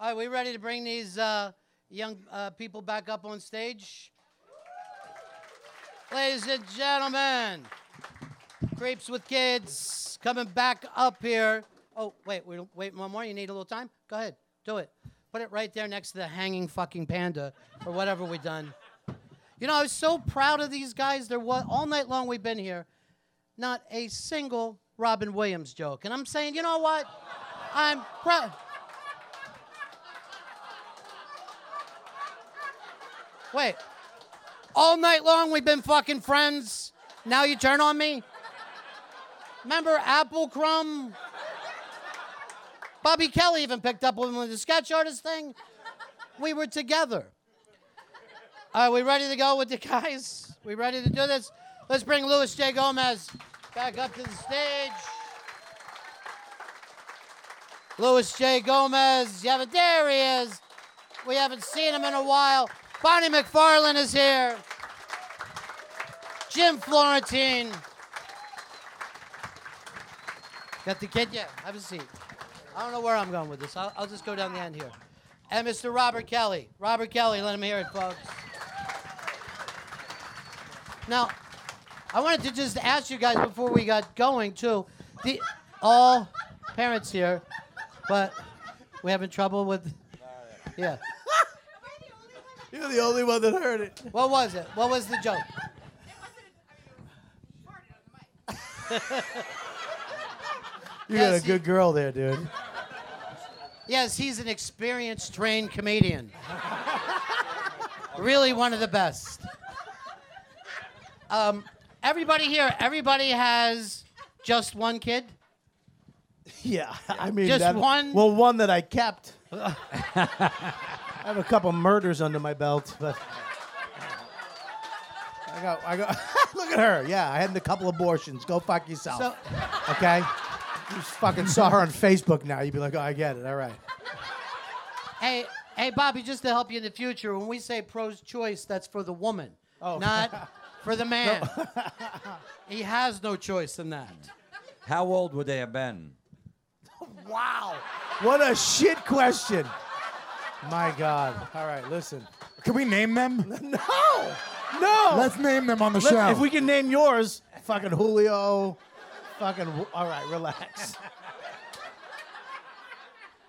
All right, we ready to bring these uh, young uh, people back up on stage? Ladies and gentlemen, Creeps with Kids coming back up here. Oh, wait, wait, wait one more. You need a little time? Go ahead, do it. Put it right there next to the hanging fucking panda or whatever we done. You know, I was so proud of these guys. They're what all night long we've been here, not a single Robin Williams joke. And I'm saying, you know what? I'm proud. Wait. All night long we've been fucking friends. Now you turn on me? Remember Apple Crumb? Bobby Kelly even picked up with him with the sketch artist thing. We were together. Are we ready to go with the guys? We ready to do this? Let's bring Luis J. Gomez back up to the stage. Luis J. Gomez, you haven't, there he is. We haven't seen him in a while. Bonnie McFarlane is here. Jim Florentine. Got the kid? Yeah, have a seat. I don't know where I'm going with this. I'll, I'll just go down the end here. And Mr. Robert Kelly. Robert Kelly, let him hear it, folks. Now, I wanted to just ask you guys before we got going, too. The, all parents here, but we're having trouble with. Yeah. You're the only one that heard it. What was it? What was the joke? You Yes, got a he- good girl there, dude. Yes, he's an experienced, trained comedian. really one of the best. Um, everybody here, everybody has just one kid? Yeah, I mean, Just that- one? Well, one that I kept. I have a couple murders under my belt, but I got, I got. look at her. Yeah, I had a couple abortions. Go fuck yourself. So, okay. You just fucking saw her on Facebook now. You'd be like, oh, I get it. All right. hey, hey, Bobby, just to help you in the future, when we say pros choice, that's for the woman, Oh. not for the man. he has no choice in that. How old would they have been? Wow. What a shit question. My God. All right, listen. Can we name them? No. No. Let's name them on the Let- show. If we can name yours, fucking Julio, fucking. All right, relax.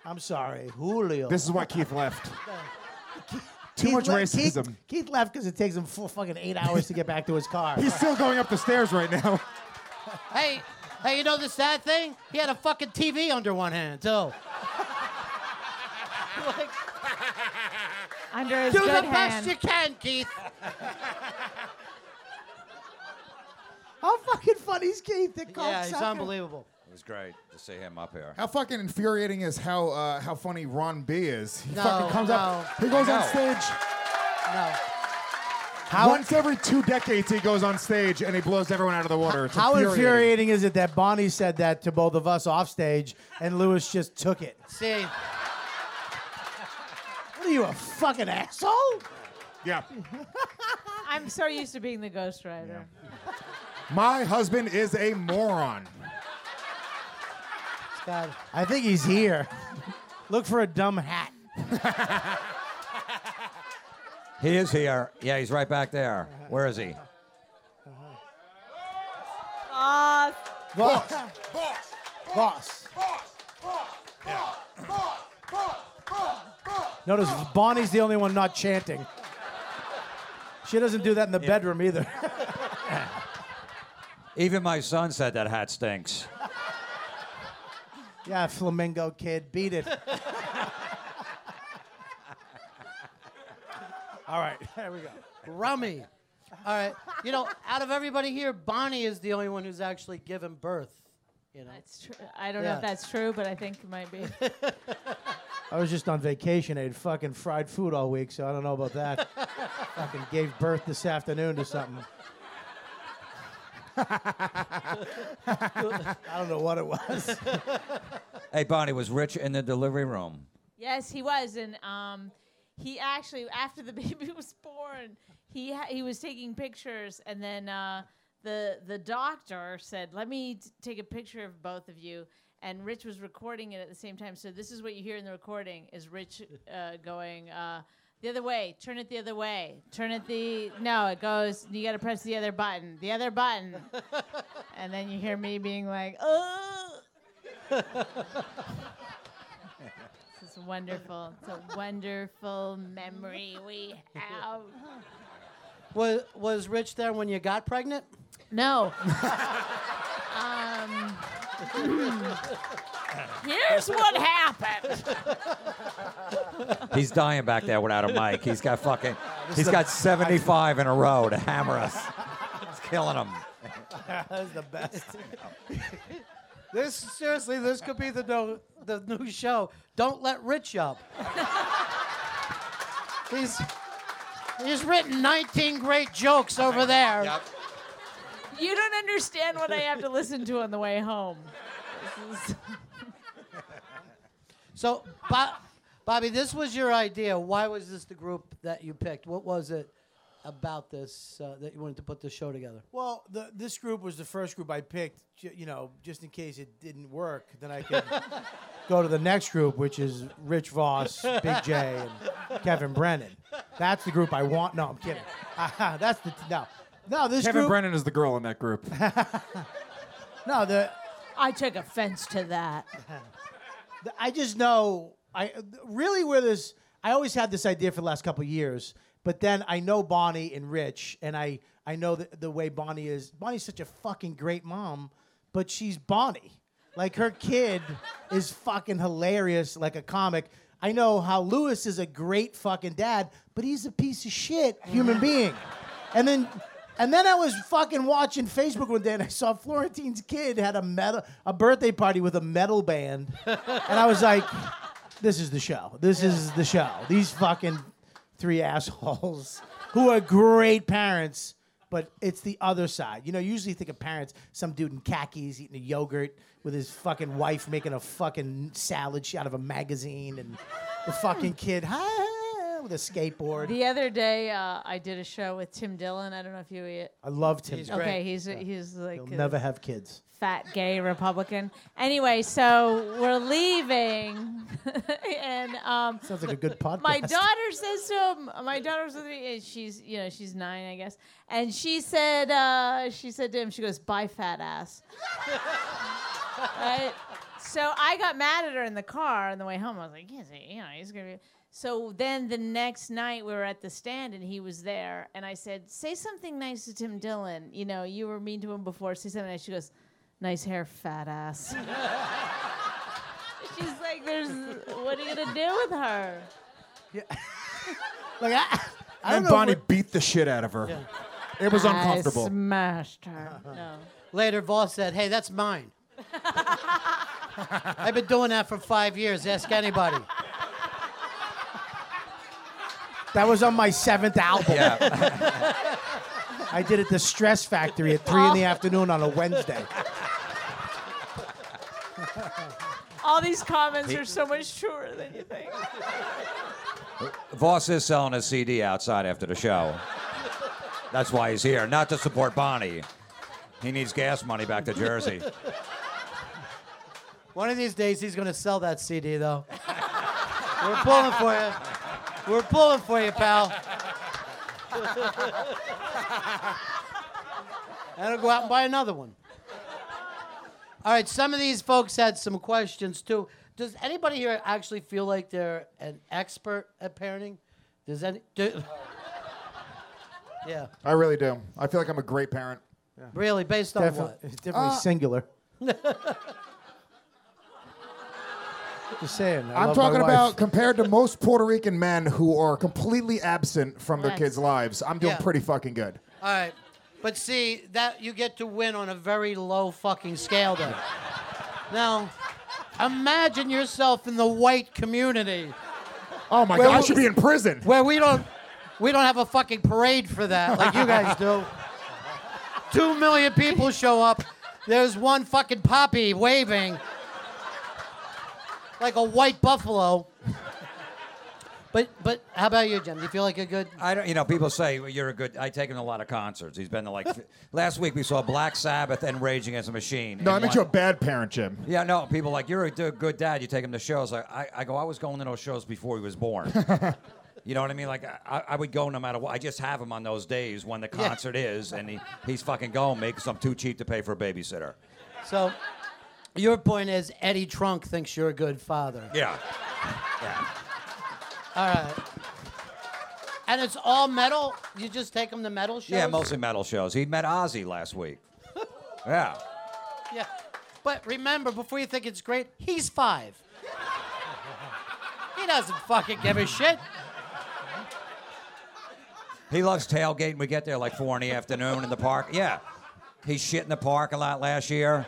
I'm sorry, Julio. this is why Keith left. Too Keith much le- racism. Keith, Keith left because it takes him full fucking eight hours to get back to his car. He's still going up the stairs right now. Hey, hey, you know the sad thing? He had a fucking TV under one hand, too. Like, Under his do good the best you can, Keith. How fucking funny is Keith? The Yeah, he's cocksucker? unbelievable. It was great to see him up here. How fucking infuriating is how uh, how funny Ron B is. He No, fucking comes up. He goes on stage No. How, once every two decades. He goes on stage and he blows everyone out of the water. It's how infuriating. infuriating is it that Bonnie said that to both of us off stage and Lewis just took it? See, What are you, a fucking asshole? Yeah. I'm so used to being the ghostwriter. My husband is a moron. God. I think he's here. Look for a dumb hat. He is here. Yeah, he's right back there. Where is he? Ah, Boss. Boss. Notice Bonnie's the only one not chanting. She doesn't do that in the bedroom either. Even my son said that hat stinks. yeah, flamingo kid, beat it. All right, there we go. Rummy. All right. You know, out of everybody here, Bonnie is the only one who's actually given birth. You know. that's true. I don't know if that's true, but I think it might be. I was just on vacation. I had fucking fried food all week, so I don't know about that. fucking gave birth this afternoon to something. I don't know what it was. Hey, Bonnie, was Rich in the delivery room? Yes, he was, and um, he actually after the baby was born, he ha- he was taking pictures, and then uh, the the doctor said, "Let me t- take a picture of both of you." And Rich was recording it at the same time, so this is what you hear in the recording: is Rich uh, going. Uh, the other way. Turn it the other way. Turn it the no. It goes. You got to press the other button. The other button. and then you hear me being like, "Oh." this is wonderful. It's a wonderful memory we have. Was was Rich there when you got pregnant? No. Here's what happened. He's dying back there without a mic. He's got fucking. He's got 75 in a row to hammer us. It's killing him. That's the best. This seriously, this could be the no, the new show. Don't let Rich up. he's he's written 19 great jokes over there. You don't understand what I have to listen to on the way home. This is- So, Bo- Bobby, this was your idea. Why was this the group that you picked? What was it about this uh, that you wanted to put the show together? Well, the, this group was the first group I picked, ju- you know, just in case it didn't work. Then I could go to the next group, which is Rich Vos, Big J, and Kevin Brennan. That's the group I want. No, I'm kidding. That's the no, no. This Kevin group. Brennan is the girl in that group. No, the, I took offense to that. the I just know I really where this. I always had this idea for the last couple of years, but then I know Bonnie and Rich, and I I know the, the way Bonnie is. Bonnie's such a fucking great mom, but she's Bonnie. Like her kid is fucking hilarious, like a comic. I know how Lewis is a great fucking dad, but he's a piece of shit human being. And then and then I was fucking watching Facebook one day and I saw Florentine's kid had a metal a birthday party with a metal band. And I was like, this is the show. This is the show. These fucking three assholes who are great parents, but it's the other side. You know, you usually think of parents, some dude in khakis eating a yogurt with his fucking wife making a fucking salad out of a magazine and the fucking kid "Hi," with a skateboard. The other day, uh, I did a show with Tim Dillon. I don't know if you. I love Tim. He's Dillon. Okay, he's he's like He'll never have kids. fat gay Republican. Anyway, so we're leaving, and um, Sounds like a good podcast. my daughter says to him, my daughter's with me, and she's you know she's nine, I guess, and she said uh, she said to him, she goes, "Bye, fat ass." right? So I got mad at her in the car on the way home. I was like, yes, you know, he's gonna be. So then the next night we were at the stand and he was there, and I said, "Say something nice to Tim Dillon. You know, you were mean to him before. Say something nice." She goes, "Nice hair, fat ass." She's like, "There's, what are you gonna do with her?" Yeah. Like I, I don't And know. Bonnie what- beat the shit out of her. It was I uncomfortable. smashed her. No. Later, Vos said, "Hey, that's mine." I've been doing that for five years. Ask anybody. That was on my seventh album. Yeah. I did it the Stress Factory at three in the afternoon on a Wednesday. All these comments are so much truer than you think. Vos is selling a CD outside after the show. That's why he's here, not to support Bonnie. He needs gas money back to Jersey. One of these days, he's going to sell that CD, though. We're pulling for you. We're pulling for you, pal. and I'll go out and buy another one. All right, some of these folks had some questions too. Does anybody here actually feel like they're an expert at parenting? Does any? Do, yeah, I really do. I feel like I'm a great parent. really, based on Definitely, what? it's definitely uh, singular. Just saying. I I'm talking about compared to most Puerto Rican men who are completely absent from their Yes. kids' lives. I'm doing Yeah. pretty fucking good. All right. But see, that you get to win on a very low fucking scale then. Now, Imagine yourself in the white community Oh my God, I should be in prison. where we don't we don't have a fucking parade for that like you guys do. Two million people show up. There's one fucking poppy waving like a white buffalo. But but how about you, Jim? Do you feel like a good? I don't, you know, people say well, you're a good. I take him to a lot of concerts. He's been to like last week we saw Black Sabbath and Rage Against the Machine. No, I in meant you're a bad parent, Jim. Yeah, no, people like you're a d- good dad. You take him to shows. I, I, I go. I was going to those shows before he was born. you know what I mean? Like I, I would go no matter what. I just have him on those days when the concert is, and he, he's fucking going me because I'm too cheap to pay for a babysitter. So, your point is Eddie Trunk thinks you're a good father. Yeah. Yeah. All right. And it's all metal. You just take him to metal shows. Yeah, mostly metal shows. He met Ozzy last week. Yeah. Yeah. But remember, before you think it's great, he's five. he doesn't fucking give a shit. He loves tailgating. We get there like four in the afternoon in the park. Yeah. He shit in the parking lot last year.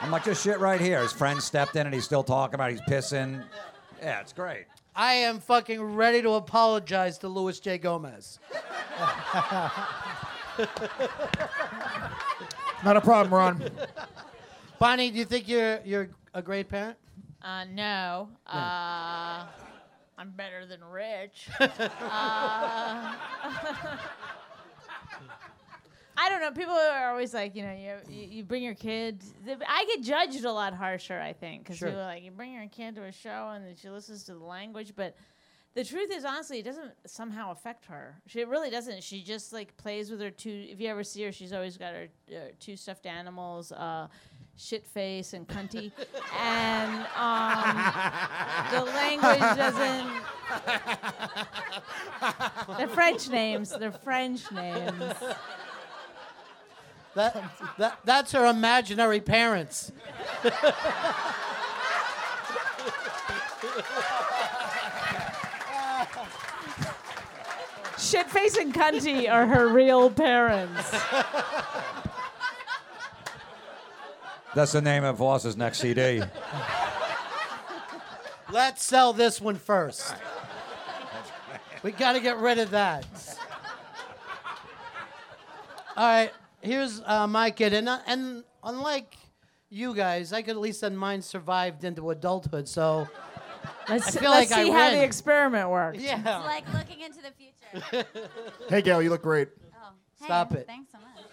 I'm like, just shit right here. His friend stepped in and he's still talking about it. he's pissing. Yeah, it's great. I am fucking ready to apologize to Luis J. Gomez. Not a problem, Ron. Bonnie, do you think you're you're a great parent? Uh, no. Uh, I'm better than Rich. uh, I don't know. People are always like, you know, you, you, you bring your kid. I get judged a lot harsher, I think, because Sure. people are like, you bring your kid to a show and then she listens to the language, but. The truth is, honestly, it doesn't somehow affect her. She it really doesn't. She just like plays with her two. If you ever see her, she's always got her uh, two stuffed animals, uh, shit face and cunty, and um, the language doesn't. They're French names. They're French names. That, that that's her imaginary parents. Shit face and cunty are her real parents. That's the name of Vos's next CD. Let's sell this one first. We got to get rid of that. All right, here's uh, my kid, and uh, and unlike you guys, I could at least then mine survived into adulthood. So Let's, feel let's like I see how win. the experiment works. yeah, It's like looking into the future. Hey, Gail, you look great. Oh, hey, Stop it. Thanks so much.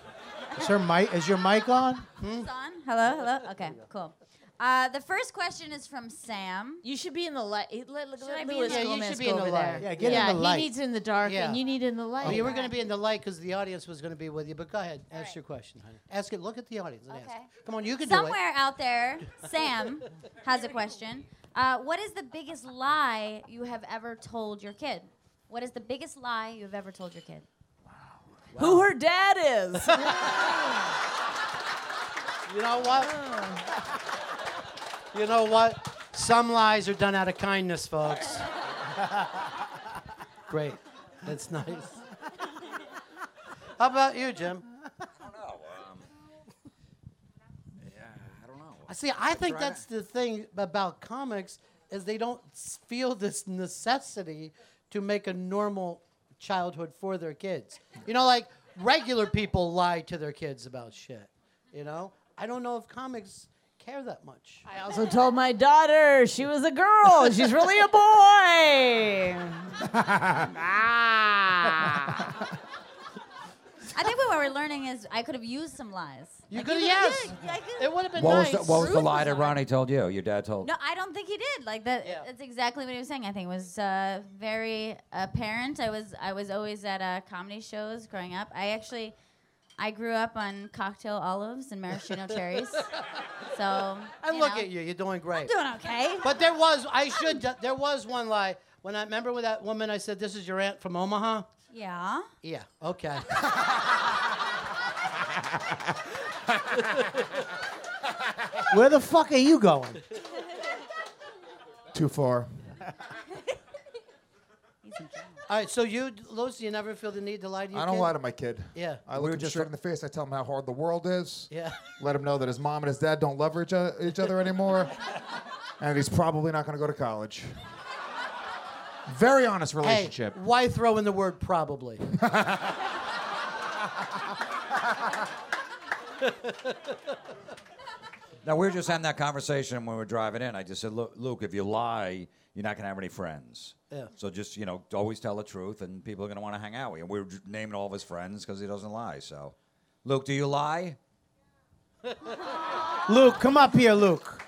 Is, her mic, is your mic on? It's on. Hello, hello. Okay, cool. Uh, the first question is from Sam. You should be in the light. Let, let, Should I be in Louis the- Yeah, you Gomez should be go in the over light. there. Yeah, get in yeah, the light. he needs in the dark, Yeah. and you need in the light. Oh, you were going to be in the light because the audience was going to be with you. But go ahead, ask right. your question, honey. Ask it. Look at the audience and ask. Okay. Come on, you can do it. Somewhere out there, Sam has a question. Uh, what is the biggest lie you have ever told your kid? What is the biggest lie you've ever told your kid? Wow. Who her dad is. You know what? You know what? Some lies are done out of kindness, folks. Great. That's nice. How about you, Jim? I don't know. Um, yeah, I don't know. I See, I think that's the thing about comics is they don't feel this necessity to make a normal childhood for their kids. You know, like regular people lie to their kids about shit. You know, I don't know if comics care that much. I also told my daughter she was a girl. She's really a boy. ah. I think what we're learning is I could have used some lies. You Like, could, could've- yes. yeah, I could- It would have been What nice. was the, what was the lie that. Ronnie told you? Your dad told. No, I don't think he did. Like that. Yeah. That's exactly what he was saying. I think it was uh, very apparent. I was I was always at uh, comedy shows growing up. I actually, I grew up on cocktail olives and maraschino cherries. So. and look know, at you, you're doing great. I'm Doing okay. But there was, I should, there was one lie. When I remember with that woman, I said, "This is your aunt from Omaha." yeah. Yeah. Okay. Where the fuck are you going? Too far. He's in trouble. All right. So you, Lucy, you never feel the need to lie to your I don't kid? lie to my kid. Yeah. I We look were him just straight ta- in the face. I tell him how hard the world is. Yeah. Let him know that his mom and his dad don't love each, o- each other anymore. and he's probably not going to go to college. Very honest relationship. Hey, relationship. why throw in the word probably? Now we were just having that conversation when we were driving in. I just said, "Look, Luke, if you lie, you're not gonna have any friends. Yeah. So just you know, always tell the truth, and people are gonna want to hang out with you." And we were just naming all of his friends because he doesn't lie. So, Luke, do you lie? Luke, come up here, Luke.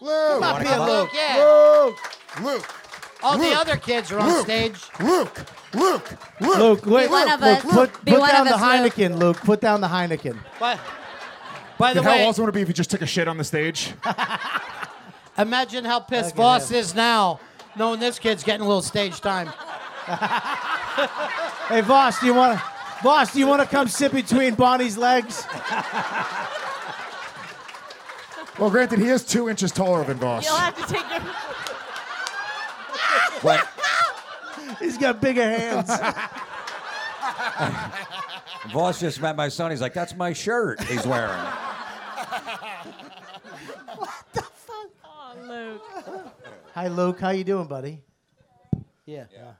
Luke, Come up here, come up? Luke. Yeah. Luke. Luke, All the Luke. other kids are on Luke. stage. Luke, Luke, Luke. Luke, wait, one Luke, of us. Luke, put, Be put one down of the us, Luke. Heineken, Luke. Put down the Heineken. By, by the And how way, awesome would it be if you just took a shit on the stage? imagine how pissed Look at Vos him. is now, knowing this kid's getting a little stage time. Hey, Vos, do you want to? Vos, do you want to come sit between Bonnie's legs? well, granted, he is two inches taller than Vos. You'll have to take your. When, He's got bigger hands. Vos just met my son. He's like, "That's my shirt he's wearing." Oh, Luke. Hi, Luke. How you doing, buddy? Yeah. yeah.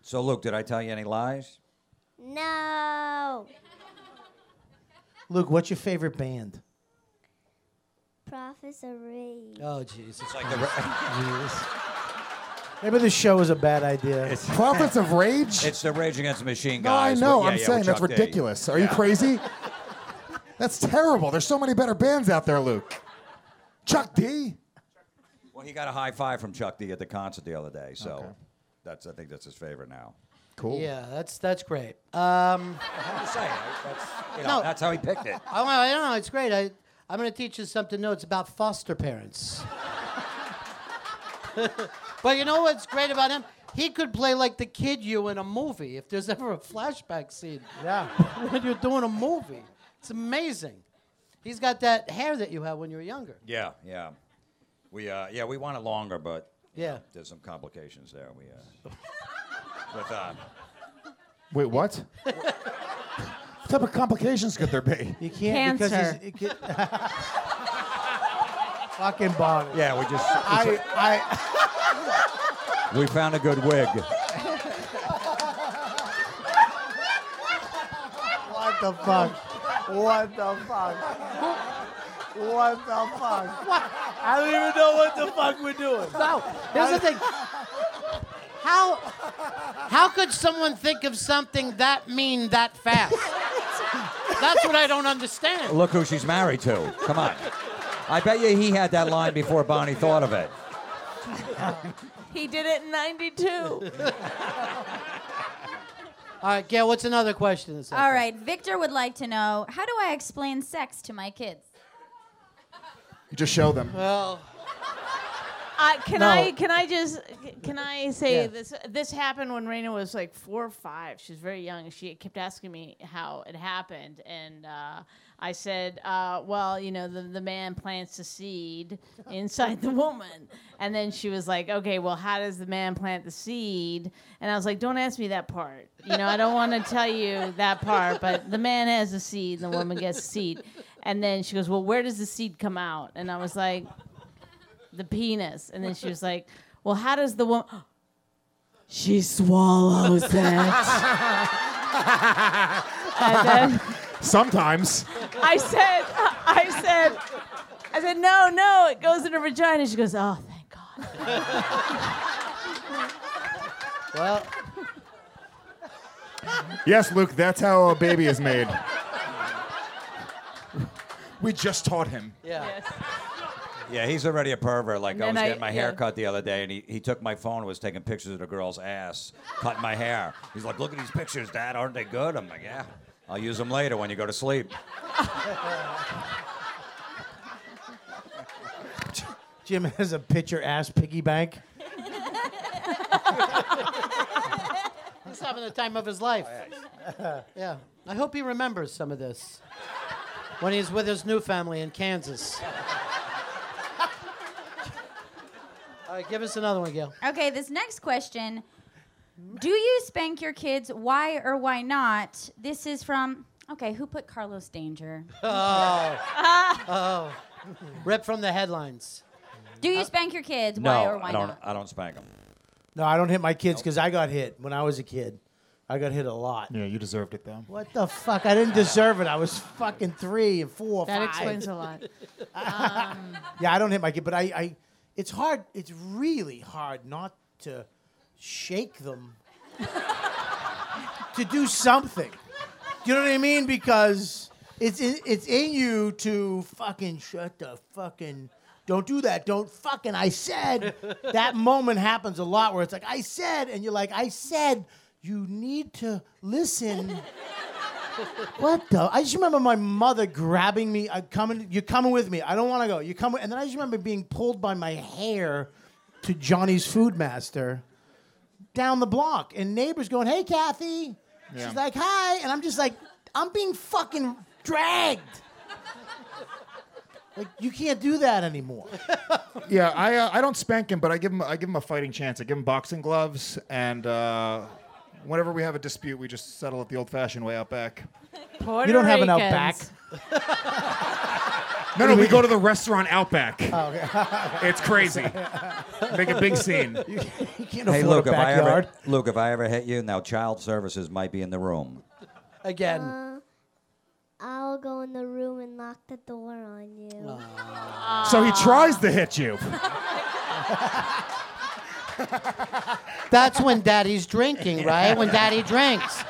so, Luke, did I tell you any lies? No. Luke, what's your favorite band? Professor Reed. Oh, Jesus. It's like the. Ra- Maybe this show is a bad idea. It's, Prophets of Rage? it's the Rage Against the Machine guys. no, I know. with- yeah, I'm yeah, saying that's Chuck D. ridiculous. Are you crazy? That's terrible. There's so many better bands out there, Luke. Chuck D. Well, he got a high five from Chuck D at the concert the other day, so that's I think that's his favorite now. Cool. Yeah, that's that's great. Um, I'm just saying, that's, you know, No. that's how he picked it. I, I don't know. It's great. I, I'm going to teach you something new. It's about foster parents. but you know what's great about him? He could play like the kid you in a movie if there's ever a flashback scene. Yeah. when you're doing a movie. It's amazing. He's got that hair that you had when you were younger. Yeah, yeah. We uh, yeah, we want it longer, but Yeah. there's some complications there. We uh, with uh, Wait, what? what type of complications could there be? You can't Cancer. because he's, he can- fucking Bonnie. yeah, we just I, I, we found a good wig. what the fuck? What the fuck? What the fuck? I don't even know what the fuck we're doing. No, here's the thing. How how could someone think of something that mean that fast? That's what I don't understand. Look who she's married to. Come on. I bet you he had that line before Bonnie thought of it. He did it in 92. All right, Gail, what's another question? that's out All there? right, Victor would like to know how do I explain sex to my kids? You just show them. Well, Uh, can No. I can I just can I say Yeah. this this happened when Raina was like four or five. She was very young. She kept asking me how it happened, and uh, I said, uh, "Well, you know, the the man plants a seed inside the woman." And then she was like, "Okay, well, how does the man plant the seed?" And I was like, "Don't ask me that part. You know, I don't want to tell you that part. But the man has a seed, and the woman gets a seed." And then she goes, "Well, where does the seed come out?" And I was like the penis. And then she was like, Well, how does the woman. She swallows it. and then Sometimes. I said, I said, I said, No, no, it goes in her vagina. She goes, Oh, thank God. well, Yes, Luke, that's how a baby is made. We just taught him. yeah. Yes. Yeah, he's already a pervert. Like I then was I- getting my yeah. hair cut the other day, and he, he took my phone and was taking pictures of the girl's ass, cutting my hair. He's like, "Look at these pictures, Dad. Aren't they good?" I'm like, "Yeah, I'll use them later when you go to sleep." Jim has a picture ass piggy bank. He's having the time of his life. yeah. I hope he remembers some of this when he's with his new family in Kansas. All right, give us another one, Gail. Okay, this next question. Do you spank your kids? Why or why not? This is from okay, who put Carlos Danger? Oh. oh. Rip from the headlines. Do you spank your kids? No, why or why I don't. not? I don't spank them. No, I don't hit my kids because I got hit when I was a kid. I got hit a lot. Yeah, you deserved it though. What the fuck? I didn't deserve it. I was fucking three and four, That five. explains a lot. Um, yeah, I don't hit my kid, but I, I, it's hard. It's really hard not to shake them to do something. You know what I mean? Because it's in, it's in you to fucking shut the fucking. Don't do that. Don't fucking. I said. that moment happens a lot where it's like I said, and you're like I said. You need to listen. What the? I just remember my mother grabbing me. I'm coming. You're coming with me. I don't want to go. You come. with- And then I just remember being pulled by my hair to Johnny's Foodmaster down the block, and neighbors going, "Hey, Kathy." Yeah. She's like, "Hi," and I'm just like, "I'm being fucking dragged." like you can't do that anymore. Yeah, I uh, I don't spank him, but I give him I give him a fighting chance. I give him boxing gloves, and uh, whenever we have a dispute, we just settle it the old-fashioned way out back. Puerto You don't have an Ricans. Outback. No, no, we go to the restaurant Outback. it's crazy. Make a big scene. You can't Hey, Luke, a if I backyard. ever, Luke, if I ever hit you, now child services might be in the room. Again. Uh, I'll go in the room and lock the door on you. So he tries to hit you. That's when daddy's drinking, right? When daddy drinks.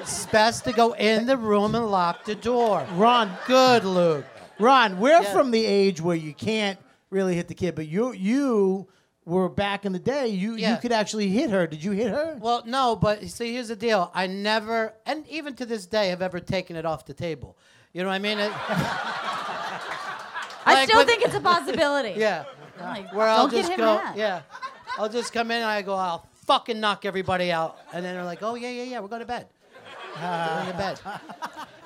It's best to go in the room and lock the door. Ron, Good, Luke. Ron, we're Yeah. from the age where you can't really hit the kid, but you you were back in the day. You Yeah. you could actually hit her. Did you hit her? Well, no, but see, here's the deal. I never, and even to this day, have ever taken it off the table. You know what I mean? It- I Like still when- think it's a possibility. yeah. Like, Where I'll don't get just him go, mad. yeah. I'll just come in and I go, I'll fucking knock everybody out. And then they're like, oh, yeah, yeah, yeah, we're going to bed. Uh, we're going to bed.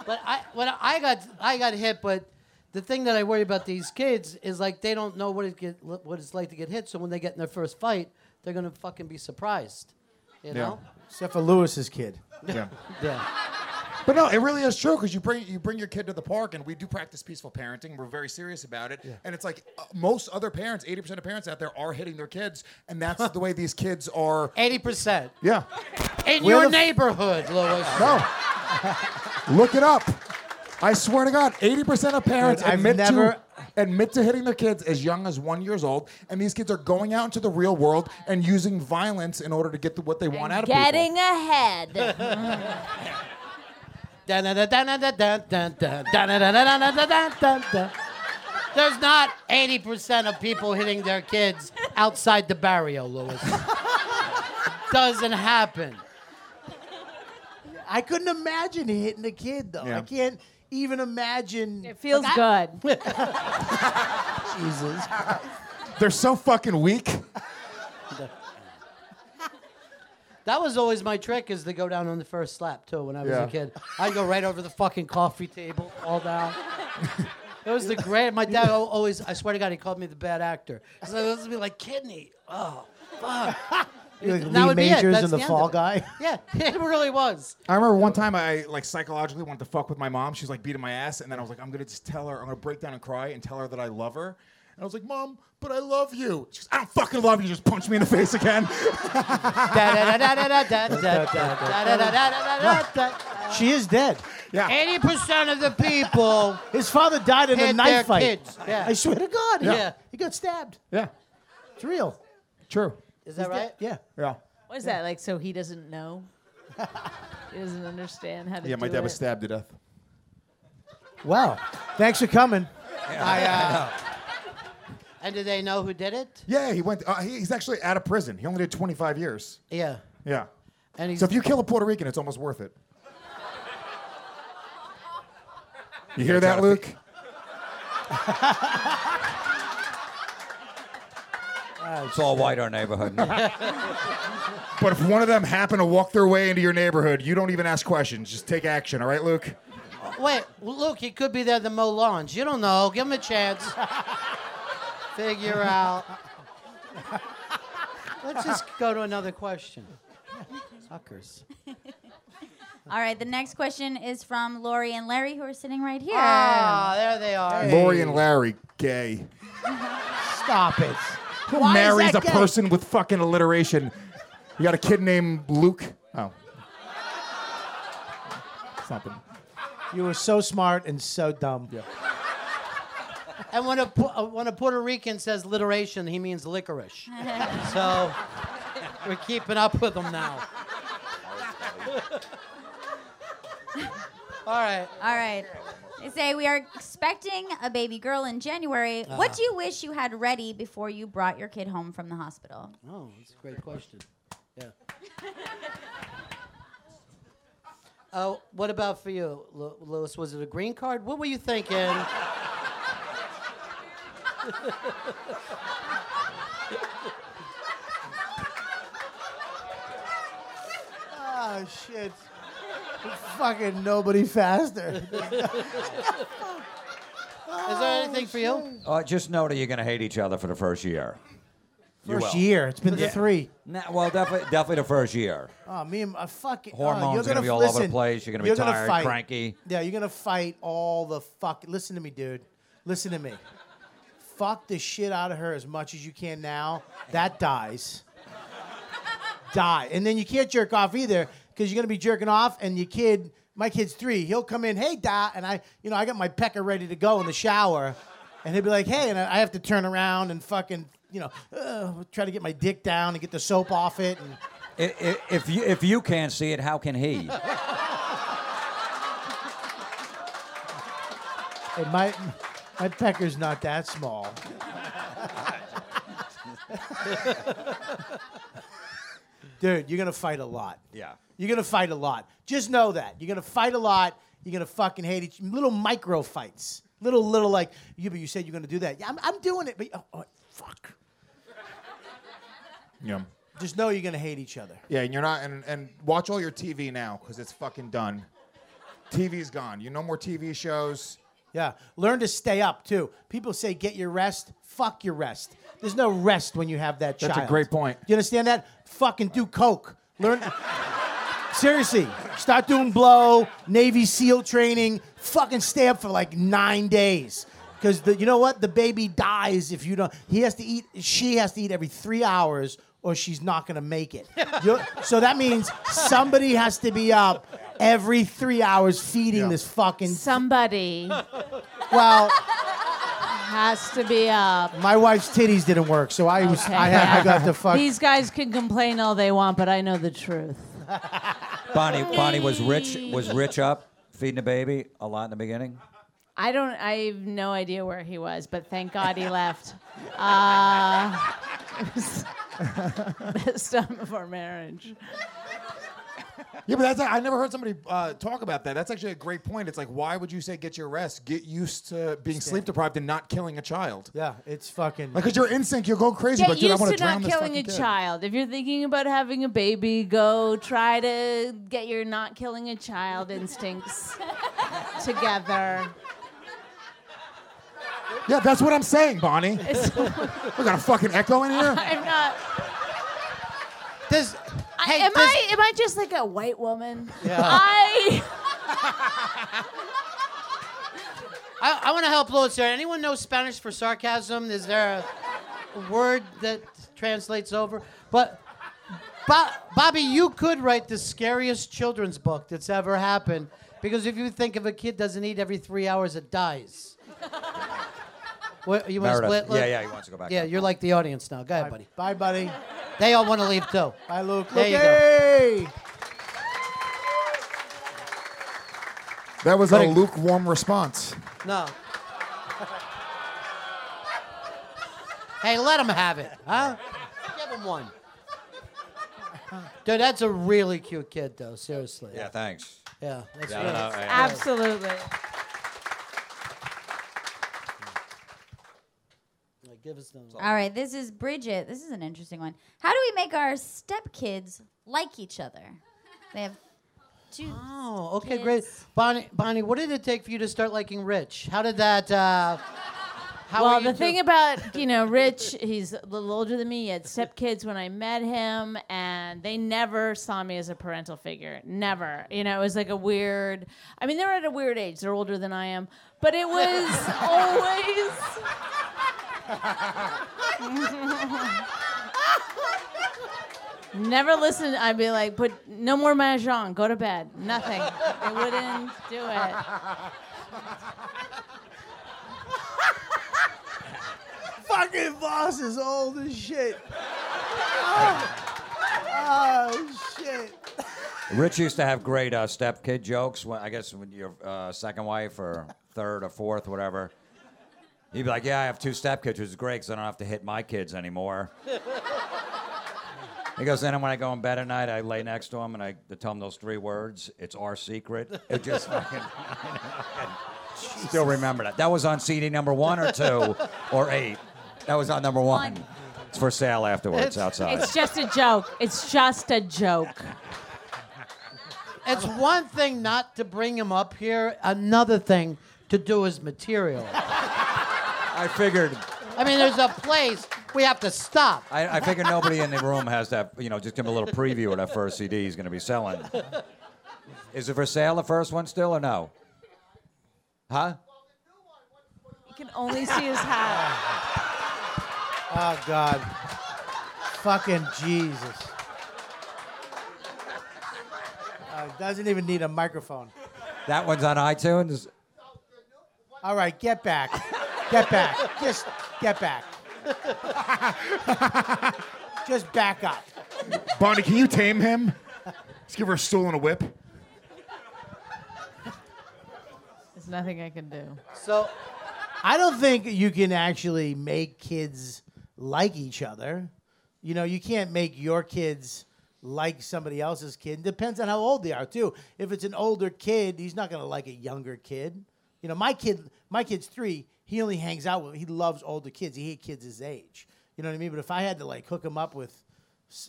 But I, when I got, I got hit, but the thing that I worry about these kids is like they don't know what it get, what it's like to get hit. So when they get in their first fight, they're going to fucking be surprised. You know? Except for Lewis's kid. Yeah. Yeah. But no, it really is true because you bring you bring your kid to the park, and we do practice peaceful parenting. We're very serious about it, and it's like uh, most other parents, eighty percent of parents out there are hitting their kids, and that's the way these kids are. 80%. Yeah, In Where your f- neighborhood, Louis. no, look it up. I swear to God, eighty percent of parents Dude, admit never- to admit to hitting their kids as young as one years old, and these kids are going out into the real world and using violence in order to get to what they want out of Getting people. ahead. There's not 80% of people hitting their kids outside the barrio, Louis. Doesn't happen. I couldn't imagine hitting a kid though. Yeah. I can't even imagine. It feels Like, good. Jesus. They're so fucking weak. That was always my trick is to go down on the first slap too when I was Yeah. a kid. I'd go right over the fucking coffee table, all down. It was the great. My dad al- always, I swear to God, he called me the bad actor. So it was be like kidney. Oh, fuck. You're like That Lee would be it. Majors That's and the, the end Fall of it. Guy. Yeah, it really was. I remember one time I like psychologically wanted to fuck with my mom. She was like beating my ass, and then I was like, I'm gonna just tell her, I'm gonna break down and cry and tell her that I love her. And I was like, Mom, but I love you. She goes, I don't fucking love you. Just punch me in the face again. She is dead. yeah. Eighty percent of the people. His father died in a Hit their knife fight. kids. Yeah. I swear to God. he- Yeah. He got stabbed. Yeah. It's real. True. Is that right? Yeah. Yeah. What is that like? So he doesn't know. he doesn't understand how to. Yeah, my do dad was it? stabbed to death. Wow. Thanks for coming. I, uh, and do they know who did it? Yeah, he went. Uh, he, he's actually out of prison. He only did 25 years. Yeah. Yeah. And he's So if you kill a Puerto Rican, it's almost worth it. You hear that, Luke? It's all white, our neighborhood. But if one of them happen to walk their way into your neighborhood, you don't even ask questions. Just take action. All right, Luke? Wait, Luke. he could be there to mow lawns. You don't know. Give him a chance. Figure out. Let's just go to another question. Suckers. All right, the next question is from Lori and Larry, who are sitting right here. Ah, there they are. Lori and Larry, gay. Stop it. Who Why is marries that a gay? person with fucking alliteration? You got a kid named Luke. Oh. Something. You were so smart and so dumb. Yeah. And when a, uh, when a Puerto Rican says literation, he means licorice. so we're keeping up with him now. All right. All right. They say we are expecting a baby girl in January. What Ah. do you wish you had ready before you brought your kid home from the hospital? Oh, that's a great question. Yeah. Oh, what about for you, Lu- Lewis? Was it a green card? What were you thinking? Oh shit. Fucking nobody faster. Is there oh, anything for you? Uh, just know that you're going to hate each other for the first year. You First will. year. It's been Yeah. three. Nah, well, definitely, definitely the first year. Oh, me and uh, my fucking Hormones oh, you're are gonna gonna be all over the listen, place. You're gonna be you're tired, fight. cranky. Yeah, you're gonna fight all the fuck. Listen to me, dude. Listen to me. Fuck the shit out of her as much as you can now. That dies. Die, and then you can't jerk off either because you're gonna be jerking off, and your kid, my kid's three. He'll come in, hey, da, and I, you know, I got my pecker ready to go in the shower, and he'll be like, hey, and I have to turn around and fucking, you know, uh, try to get my dick down and get the soap off it. And, I- i- If you if you can't see it, how can he? Hey, my my pecker's not that small. Dude, you're gonna fight a lot. Yeah. You're gonna fight a lot. Just know that. You're gonna fight a lot. You're gonna fucking hate each little micro fights. Little little like you but you said you're gonna do that. Yeah, I'm, I'm doing it, but oh, oh, fuck. Yeah. Just know you're gonna hate each other. Yeah, and you're not, and, and watch all your TV now because it's fucking done. TV's gone. You no more TV shows. Yeah. Learn to stay up too. People say get your rest. Fuck your rest. There's no rest when you have that child. That's a great point. Do you understand that? Fucking do coke. Learn. Seriously, start doing blow, Navy SEAL training. Fucking stay up for like nine days. Because you know what? The baby dies if you don't. He has to eat. She has to eat every three hours, or she's not gonna make it. You're- so that means somebody has to be up every three hours feeding this fucking. Somebody Well, has to be up. my wife's titties didn't work, so I was. I, had, I got the fuck. These guys can complain all they want, but I know the truth. Bonnie Bonnie was rich was rich up feeding the baby a lot in the beginning. I don't. I have no idea where he was, but thank God he left. Uh, it was best time of our marriage. Yeah, but that's I never heard somebody uh, talk about that. That's actually a great point. It's like, why would you say get your rest? Get used to being sleep deprived and not killing a child. yeah, it's fucking. Like, cause your instinct, you'll go crazy. Get But dude, I used want to drown not this killing a kid. child. If you're thinking about having a baby, go try to get your not killing a child instincts together. Yeah, that's what I'm saying, Bonnie. We got a fucking echo in here. I'm not. Does, I- hey, am does- I am I just like a white woman? Yeah. I I, I want to help Louis here. Anyone know Spanish for sarcasm? Is there a word that translates over? But Bo- Bobby, you could write the scariest children's book that's ever happened because if you think if a kid doesn't eat every three hours, it dies. What, you want to Meredith. split? Yeah, Luke? yeah, he wants to go back Yeah, up. you're like the audience now. Go ahead, buddy. Bye, buddy. They all want to leave too. Bye, Luke. There you go. hey! That was But a it- lukewarm response. No. hey, let him have it, huh? Give him one. Dude, that's a really cute kid, though. Seriously. Yeah, thanks. Yeah. That's Yeah, really- don't know, I- absolutely. Like, give us those. All right, this is Bridget. This is an interesting one. How do we make our stepkids like each other? They have two. Oh, okay, great. Bonnie, Bonnie, what did it take for you to start liking Rich? How did that? Uh, how well, the two- thing about you know Rich, he's a little older than me. He had stepkids when I met him, and they never saw me as a parental figure. Never. You know, it was like a weird. I mean, they're at a weird age. They're older than I am, but it was always. Never listen. I'd be like, put no more mahjong. Go to bed. Nothing. They wouldn't do it. Fucking boss is old as shit. Oh, oh, shit. Rich used to have great uh, stepkid jokes. When, I guess when your uh, second wife or third or fourth, whatever. He'd be like, "Yeah, I have two stepkids, which is great because I don't have to hit my kids anymore." he goes, "Then when I go in bed at night, I lay next to him and I tell him those three words. It's our secret. It just fucking." Still remember that. That was on CD number one or two or eight. That was on number one. It's for sale afterwards It's- outside. It's just a joke. It's just a joke. It's one thing not to bring him up here, another thing to do his material. I figured. I mean, there's a place we have to stop. I, I figure nobody in the room has that. You know, just give him a little preview of that first CD he's going to be selling. Is it for sale? The first one still or no? Huh? You can only see his hat. Oh, God. Fucking Jesus. Uh, doesn't even need a microphone. That one's on iTunes. All right, get back. Get back. Just get back. Just back up. Bonnie, can you tame him? Just give her a stool and a whip. There's nothing I can do. So, I don't think you can actually make kids like each other. You know, you can't make your kids like somebody else's kid. It Depends on how old they are too. If it's an older kid, he's not gonna like a younger kid. You know, my kid, my kid's three. He only hangs out with. He loves older kids. He hates kids his age. You know what I mean? But if I had to like hook him up with,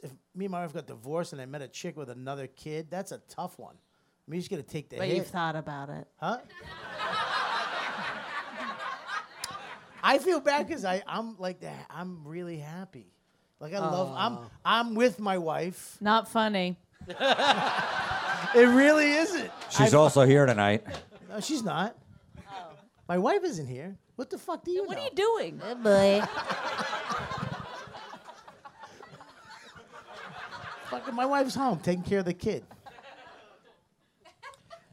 if me and my wife got divorced and I met a chick with another kid, that's a tough one. I mean, he's gonna take the But hit. you've thought about it. Huh? I feel bad because I I'm like that. I'm really happy. Like I love. I'm I'm with my wife. Not funny. It really isn't. She's also here tonight. No, she's not. Oh. My wife isn't here. What the fuck do you What know? are you doing? Good boy. Fucking my wife's home taking care of the kid.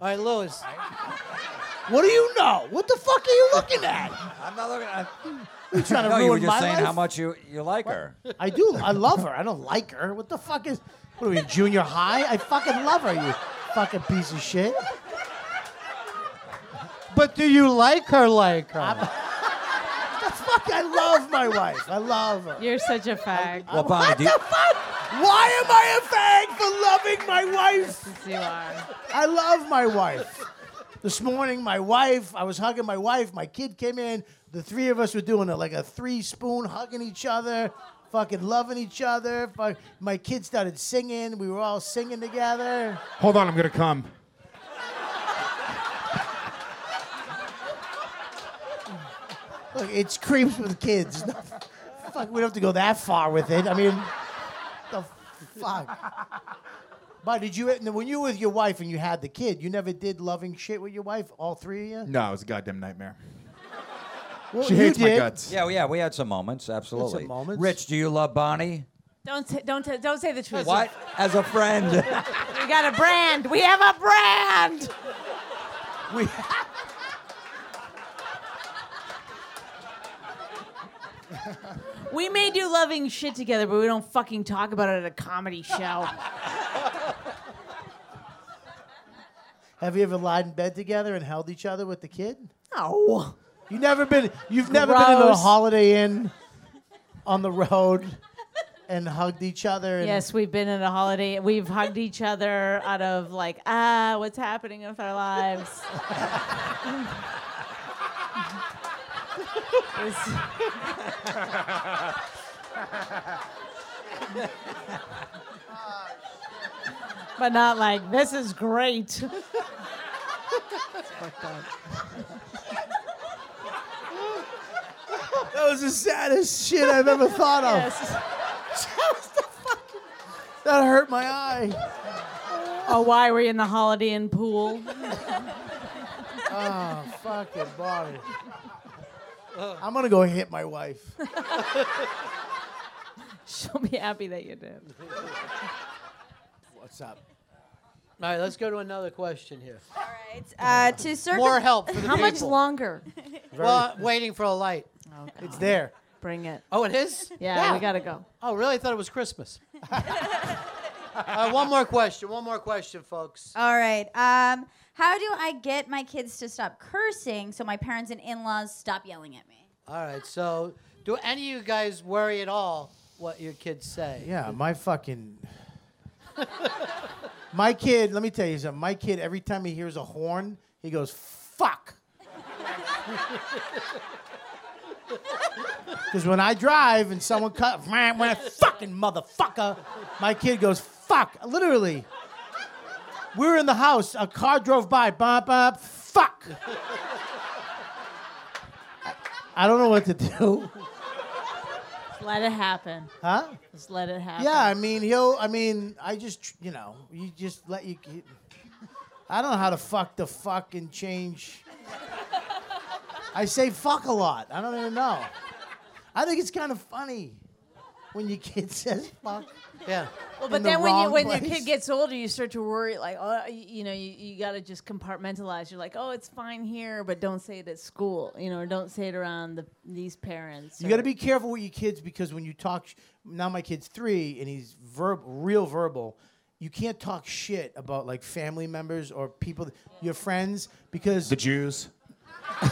all right, Luis. What do you know? What the fuck are you looking at? I'm not looking at. You trying to No, ruin you were just my saying life? how much you, you like her. I do. I love her. I don't like her. What the fuck is? What are we in junior high? I fucking love her. You fucking piece of shit. But do you like her like her? The fuck. I love my wife. I love her. You're such a fag. Well, Bonnie, What do the you, fuck? Why am I a fag for loving my wife? Yes, you are. I love my wife. This morning, my wife, I was hugging my wife. My kid came in. The three of us were doing it like a three spoon, hugging each other, fucking loving each other. Fuck- My kid started singing. We were all singing together. Hold on, I'm gonna come. Look, it's creeps with kids. fuck, we don't have to go that far with it. I mean, the fuck. But did you, when you were with your wife and you had the kid, you never did loving shit with your wife, all three of you? No, it was a goddamn nightmare. Well, She you hates my guts. yeah, well, yeah, we had some moments, absolutely. Some moments. Rich, do you love Bonnie? Don't say, don't say, don't say the truth. What? As a friend. We got a brand. We have a brand. We, We may do loving shit together, but we don't fucking talk about it at a comedy show. have you ever lied in bed together and held each other with the kid? No. You never been. You've never been in a Holiday Inn on the road and hugged each other. And Yes, we've been in a holiday. We've hugged each other out of like, ah, what's happening with our lives. But not like this is great. That was the saddest shit I've ever thought of. That hurt my eye. Oh, why were you in the Holiday Inn pool? Oh, fucking body. I'm gonna go hit my wife. She'll be happy that you did. What's up? All right, let's go to another question here. All right. Uh, to circle. More help for the How much people. longer? Well, waiting for a light. It's there. Bring it. Oh, it is? Yeah, we gotta go. Oh, really? I thought it was Christmas. uh, one more question. One more question, folks. All right. Um, how do I get my kids to stop cursing so my parents and in-laws stop yelling at me? All right. So, do any of you guys worry at all what your kids say? Yeah, my fucking. my kid, let me tell you something. My kid, every time he hears a horn, he goes, fuck. Because when I drive and someone cut, man, when fucking motherfucker, my kid goes, fuck. Literally. We were in the house, a car drove by, bop, bop, fuck. I, I don't know what to do. Just let it happen. Huh? Just let it happen. Yeah, I mean, he'll. I mean, I just, you know, you just let you. you- I don't know how to fuck the fucking change. I say fuck a lot. I don't even know. I think it's kind of funny when your kid says fuck. Yeah. Well, in but the then when you wrong when your kid gets older, you start to worry. Like, oh, you, you know, you, you got to just compartmentalize. You're like, oh, it's fine here, but don't say it at school. You know, or don't say it around the these parents. You got to be careful with your kids because when you talk, sh- now my kid's three and he's verb, real verbal. You can't talk shit about like family members or people, your friends, because The Jews.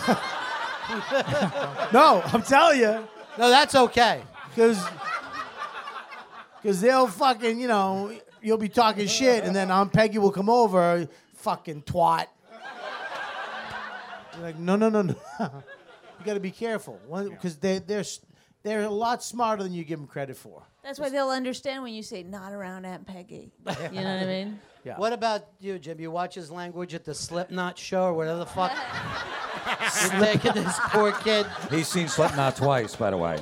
no, I'm telling you. No, that's okay. Because they'll fucking, you know, you'll be talking shit, and then Aunt Peggy will come over, fucking twat. You're like, no, no, no, no. you got to be careful because they, they're, they're a lot smarter than you give them credit for. That's why they'll understand when you say not around Aunt Peggy. you know what I mean? Yeah. What about you, Jim? You watch his language at the Slipknot show or whatever the fuck? You're taking this poor kid. He's seen Slipknot twice, by the way.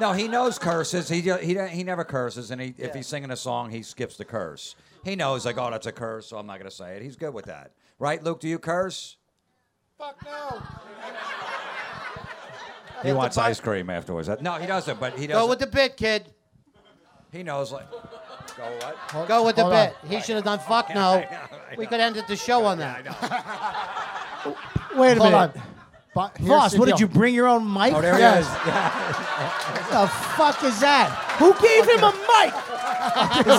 No, he knows curses. He he he never curses, and he, if he's singing a song, he skips the curse. He knows like, oh, that's a curse, so I'm not gonna say it. He's good with that, right? Luke, do you curse? Fuck no. He wants ice cream afterwards. No, he doesn't. But he doesn't. Go with the bit, kid. he knows like. Go what? Go with the Hold on. bit. He should have done fuck no. We could end the show on that. Wait a Hold on. But here's Vos, the what did you bring your own mic? Oh, there he Yes. is. What the fuck is that? Who gave him a mic?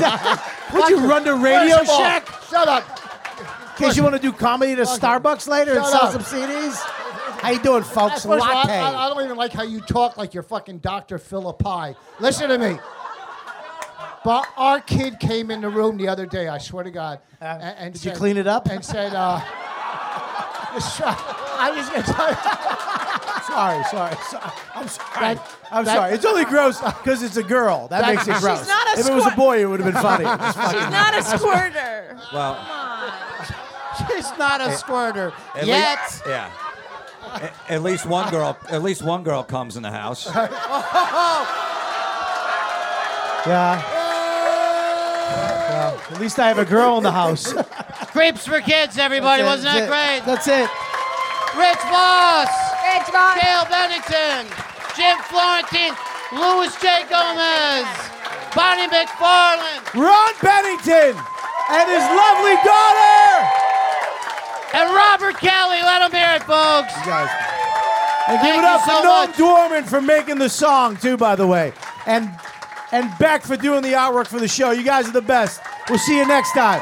That, would you run to Radio First of all, Shack? Shut up. In case you want to do comedy at a Starbucks later and sell up. some CDs? How you doing, folks? Of all, I, I, don't even like how you talk like you're fucking Dr. Philippi. Listen to me. But our kid came in the room the other day, I swear to God. a- and, Uh, did you clean it up? And said, uh, I'm just going to tell sorry, sorry, sorry. I'm sorry. That- I'm that- sorry. It's only gross because it's a girl. That, That- makes it She's gross. not a if it was a boy, it would have been funny. She's not a squirter. Well, She's not a squirter at yet. least- yeah. A- At least one girl. At least one girl comes in the house. Oh. yeah. Well, at least I have a girl in the house. Creeps for kids, everybody. That's Wasn't that great? That's it. Rich Vos, Rich Vos. Gail Bennington, Jim Florentine, Luis J. Gomez, Bonnie McFarland. Ron Bennington and his lovely daughter. and Robert Kelly. Let them hear it, folks. guys. And give Thank it up you for so Noam much. Dorman for making the song too, by the way, and and Beck for doing the artwork for the show. You guys are the best. We'll see you next time.